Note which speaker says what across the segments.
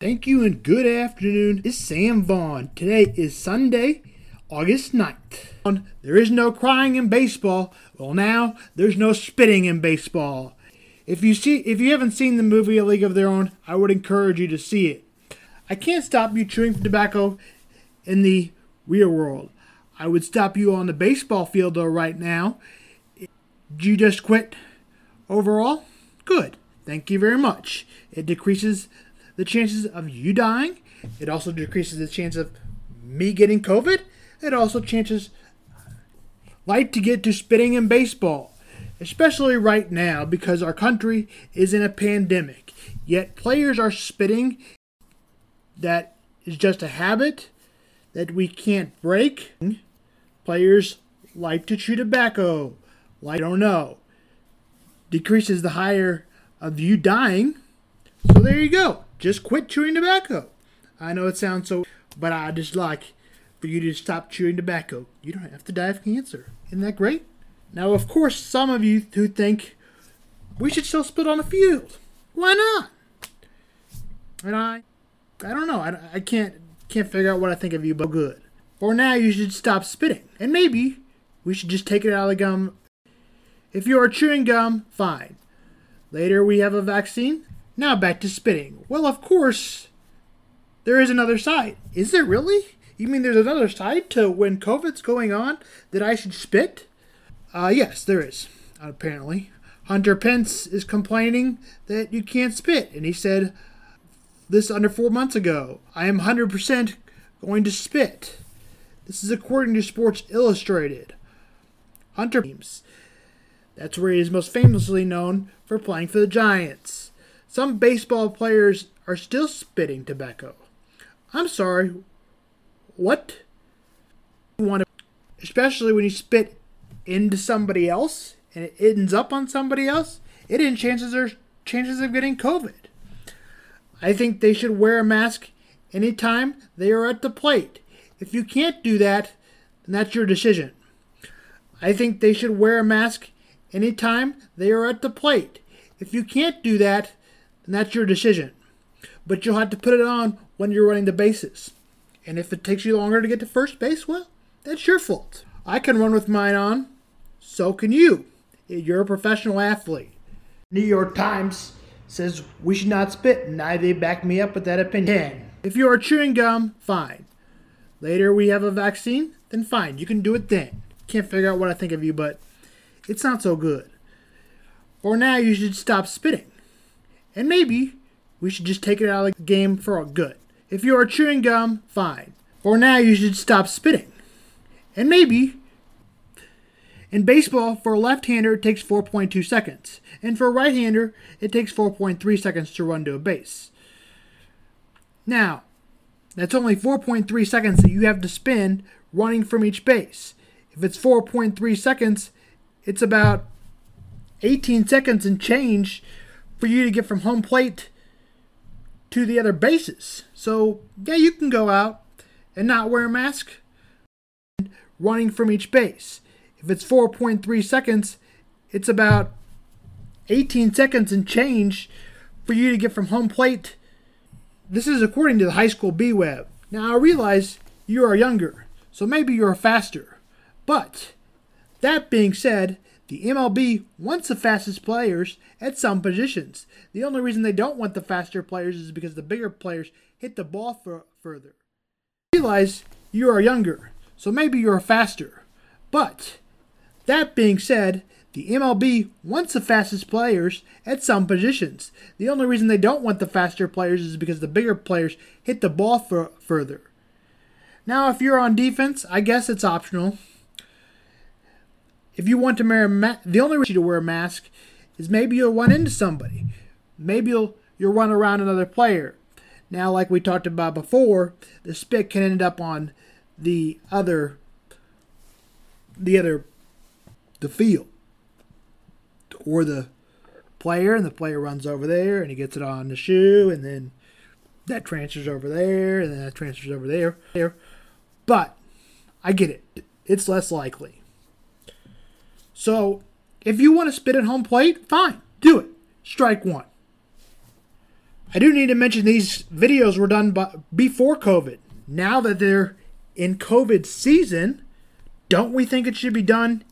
Speaker 1: Thank you and good afternoon. It's Sam Vaughn. Today is Sunday, August 9th. There is no crying in baseball. Well, now there's no spitting in baseball. If you see if you haven't seen the movie A League of Their Own, I would encourage you to see it. I can't stop you chewing tobacco in the real world. I would stop you on the baseball field though right now. Did you just quit overall? Good. Thank you very much. It decreases the chances of you dying. It also decreases the chance of me getting COVID. It also chances like to get to spitting in baseball, especially right now because our country is in a pandemic. Yet players are spitting. That is just a habit that we can't break. Players like to chew tobacco. Like, I don't know. Decreases the higher of you dying. So there you go. Just quit chewing tobacco. I know it sounds so, but I just like for you to stop chewing tobacco. You don't have to die of cancer. Isn't that great? Now, of course, some of you who think we should still spit on the field. Why not? And I, I don't know. I, I can't can't figure out what I think of you, but good. For now, you should stop spitting, and maybe we should just take it out of the gum. If you are chewing gum, fine. Later, we have a vaccine. Now back to spitting. Well, of course, there is another side. Is there really? You mean there's another side to when COVID's going on that I should spit? Uh, yes, there is, apparently. Hunter Pence is complaining that you can't spit, and he said this under four months ago. I am 100% going to spit. This is according to Sports Illustrated. Hunter Pence. That's where he is most famously known for playing for the Giants. Some baseball players are still spitting tobacco. I'm sorry. What? You want to, especially when you spit into somebody else and it ends up on somebody else, it enhances their chances of getting COVID. I think they should wear a mask anytime they are at the plate. If you can't do that, then that's your decision. I think they should wear a mask anytime they are at the plate. If you can't do that, and that's your decision. But you'll have to put it on when you're running the bases. And if it takes you longer to get to first base, well, that's your fault. I can run with mine on. So can you. You're a professional athlete. New York Times says we should not spit, and I they back me up with that opinion. If you are chewing gum, fine. Later we have a vaccine, then fine, you can do it then. Can't figure out what I think of you, but it's not so good. For now, you should stop spitting. And maybe we should just take it out of the game for good. If you are chewing gum, fine. For now, you should stop spitting. And maybe in baseball, for a left hander, it takes 4.2 seconds. And for a right hander, it takes 4.3 seconds to run to a base. Now, that's only 4.3 seconds that you have to spend running from each base. If it's 4.3 seconds, it's about 18 seconds and change for you to get from home plate to the other bases. So, yeah, you can go out and not wear a mask running from each base. If it's 4.3 seconds, it's about 18 seconds and change for you to get from home plate. This is according to the high school B web. Now, I realize you are younger, so maybe you're faster. But, that being said, the MLB wants the fastest players at some positions. The only reason they don't want the faster players is because the bigger players hit the ball for, further. Realize you are younger, so maybe you're faster. But that being said, the MLB wants the fastest players at some positions. The only reason they don't want the faster players is because the bigger players hit the ball for, further. Now, if you're on defense, I guess it's optional. If you want to wear a ma- the only reason to wear a mask is maybe you'll run into somebody. Maybe you'll you'll run around another player. Now, like we talked about before, the spit can end up on the other the other the field or the player and the player runs over there and he gets it on the shoe and then that transfers over there and then that transfers over there there but i get it it's less likely so if you want to spit at home plate, fine, do it. Strike one. I do need to mention these videos were done by, before COVID. Now that they're in COVID season, don't we think it should be done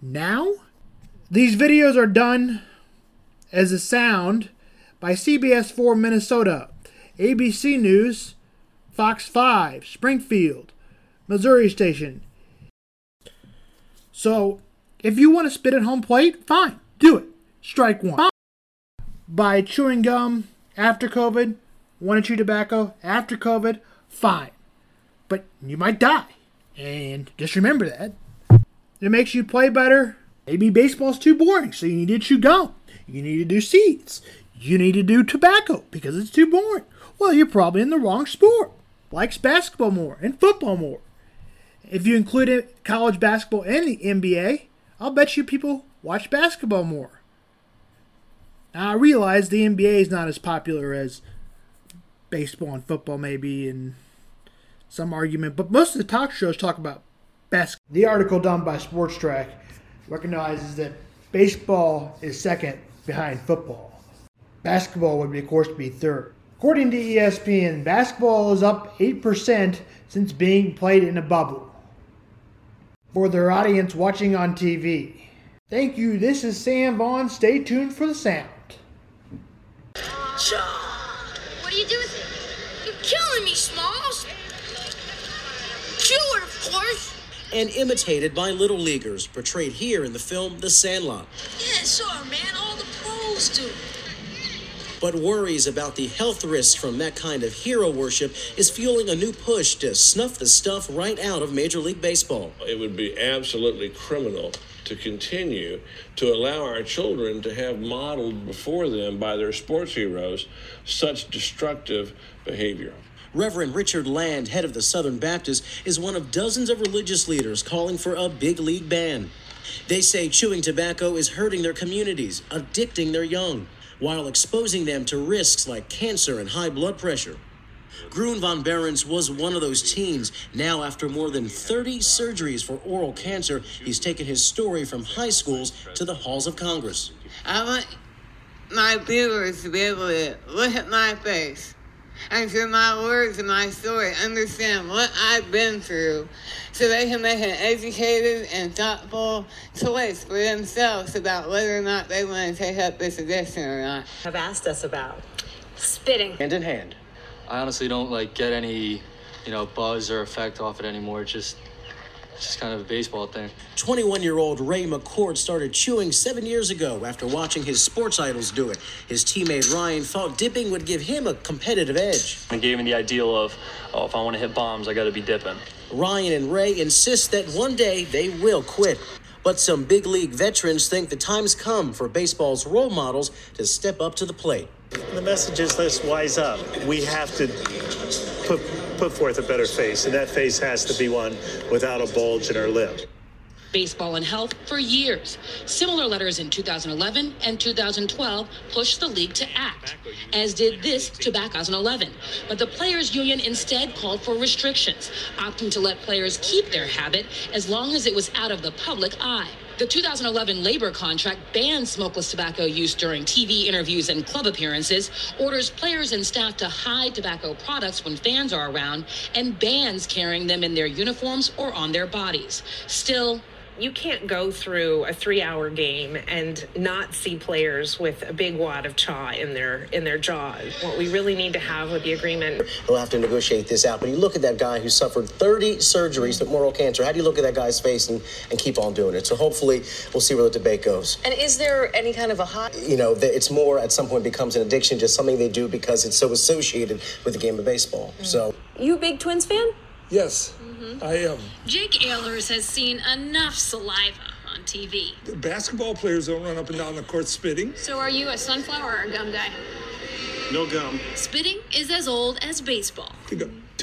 Speaker 1: now? These videos are done as a sound by CBS 4 Minnesota, ABC News, Fox 5, Springfield, Missouri Station. So, if you want to spit at home plate, fine, do it. Strike one. By chewing gum after COVID, want to chew tobacco after COVID, fine. But you might die. And just remember that. It makes you play better. Maybe baseball's too boring, so you need to chew gum. You need to do seeds. You need to do tobacco because it's too boring. Well, you're probably in the wrong sport. Likes basketball more and football more. If you include college basketball and the NBA, I'll bet you people watch basketball more. Now, I realize the NBA is not as popular as baseball and football, maybe, in some argument, but most of the talk shows talk about basketball. The article done by Sports Track recognizes that baseball is second behind football. Basketball would, be, of course, be third. According to ESPN, basketball is up 8% since being played in a bubble. For their audience watching on TV. Thank you. This is Sam Vaughn. Stay tuned for the sound.
Speaker 2: What are you doing? You're killing me, Smalls. Chew it, of course.
Speaker 3: and imitated by little leaguers, portrayed here in the film The Sandlot.
Speaker 2: Yeah, sure, man. All the pros do.
Speaker 3: But worries about the health risks from that kind of hero worship is fueling a new push to snuff the stuff right out of Major League Baseball.
Speaker 4: It would be absolutely criminal to continue to allow our children to have modeled before them by their sports heroes such destructive behavior.
Speaker 3: Reverend Richard Land, head of the Southern Baptist, is one of dozens of religious leaders calling for a big league ban. They say chewing tobacco is hurting their communities, addicting their young, while exposing them to risks like cancer and high blood pressure. Gruen Von Behrens was one of those teens. Now, after more than 30 surgeries for oral cancer, he's taken his story from high schools to the halls of Congress.
Speaker 5: I want my viewers to be able to look at my face and through my words and my story understand what I've been through so they can make an educated and thoughtful choice for themselves about whether or not they want to take up this addiction or not.
Speaker 6: have asked us about.
Speaker 2: Spitting.
Speaker 3: Hand in hand.
Speaker 7: I honestly don't like get any, you know, buzz or effect off it anymore. It's just, it's just kind of a baseball thing.
Speaker 3: 21 year old Ray McCord started chewing seven years ago after watching his sports idols do it. His teammate Ryan thought dipping would give him a competitive edge.
Speaker 7: It gave me the ideal of, oh, if I want to hit bombs, I got to be dipping.
Speaker 3: Ryan and Ray insist that one day they will quit. But some big league veterans think the time's come for baseball's role models to step up to the plate.
Speaker 8: The message is let's wise up. We have to put, put forth a better face, and that face has to be one without a bulge in her lip.
Speaker 9: baseball and health for years. Similar letters in 2011 and 2012 pushed the league to act, as did this to back 2011. But the Players Union instead called for restrictions, opting to let players keep their habit as long as it was out of the public eye. The 2011 labor contract bans smokeless tobacco use during TV interviews and club appearances, orders players and staff to hide tobacco products when fans are around, and bans carrying them in their uniforms or on their bodies. Still,
Speaker 6: You can't go through a three-hour game and not see players with a big wad of chaw in their in their jaws. What we really need to have with the agreement
Speaker 3: They'll have to negotiate this out. But you look at that guy who suffered 30 surgeries with oral cancer. How do you look at that guy's face and, and keep on doing it? So hopefully we'll see where the debate goes.
Speaker 6: And is there any kind of a hot
Speaker 3: You know, that it's more at some point becomes an addiction, just something they do because it's so associated with the game of baseball. Mm. So
Speaker 6: You a big Twins fan?
Speaker 10: Yes, Mm-hmm. I am.
Speaker 11: Jake Ehlers has seen enough saliva on TV.
Speaker 10: Basketball players don't run up and down the court spitting.
Speaker 11: So are you a sunflower or a gum guy?
Speaker 8: No gum.
Speaker 11: Spitting is as old as baseball.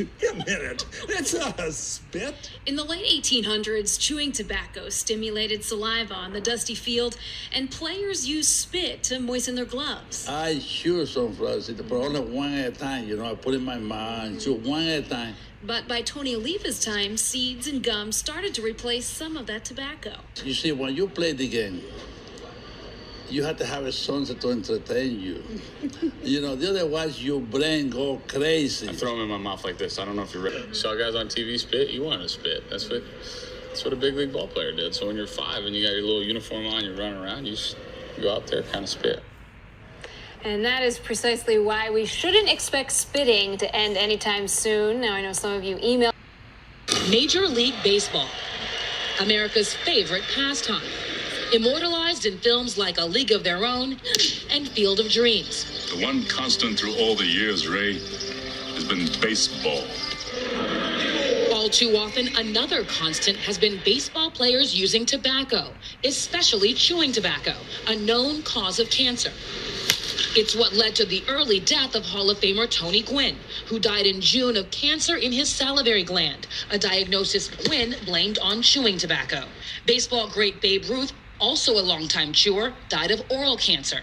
Speaker 10: You a minute, that's a spit.
Speaker 11: In the late 1800s, chewing tobacco stimulated saliva on the dusty field, and players used spit to moisten their gloves.
Speaker 12: I chew sunflower seeds, but only one at a time. You know, I put it in my mouth and chew one at a time.
Speaker 11: But by Tony Oliva's time, seeds and gum started to replace some of that tobacco.
Speaker 12: You see, when you play the game, you have to have a something to entertain you. you know, the otherwise your brain go crazy.
Speaker 13: I throw them in my mouth like this. I don't know if you're ready. You saw guys on TV spit. You want to spit. That's what. That's what a big league ball player did. So when you're five and you got your little uniform on, you're running around. You just go out there, kind of spit.
Speaker 14: And that is precisely why we shouldn't expect spitting to end anytime soon. Now, I know some of you email.
Speaker 9: Major League Baseball, America's favorite pastime. Immortalized in films like A League of Their Own and Field of Dreams.
Speaker 15: The one constant through all the years, Ray, has been baseball.
Speaker 9: All too often, another constant has been baseball players using tobacco, especially chewing tobacco, a known cause of cancer. It's what led to the early death of Hall of Famer Tony Gwynn, who died in June of cancer in his salivary gland, a diagnosis Gwynn blamed on chewing tobacco. Baseball great Babe Ruth, also a longtime chewer, died of oral cancer.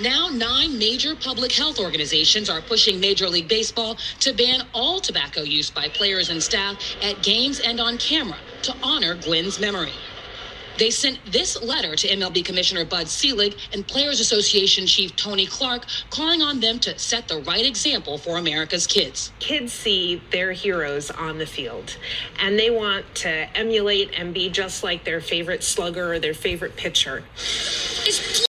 Speaker 9: Now, nine major public health organizations are pushing Major League Baseball to ban all tobacco use by players and staff at games and on camera to honor Gwynn's memory. They sent this letter to MLB Commissioner Bud Selig and Players Association Chief Tony Clark, calling on them to set the right example for America's kids.
Speaker 6: Kids see their heroes on the field and they want to emulate and be just like their favorite slugger or their favorite pitcher.
Speaker 2: It's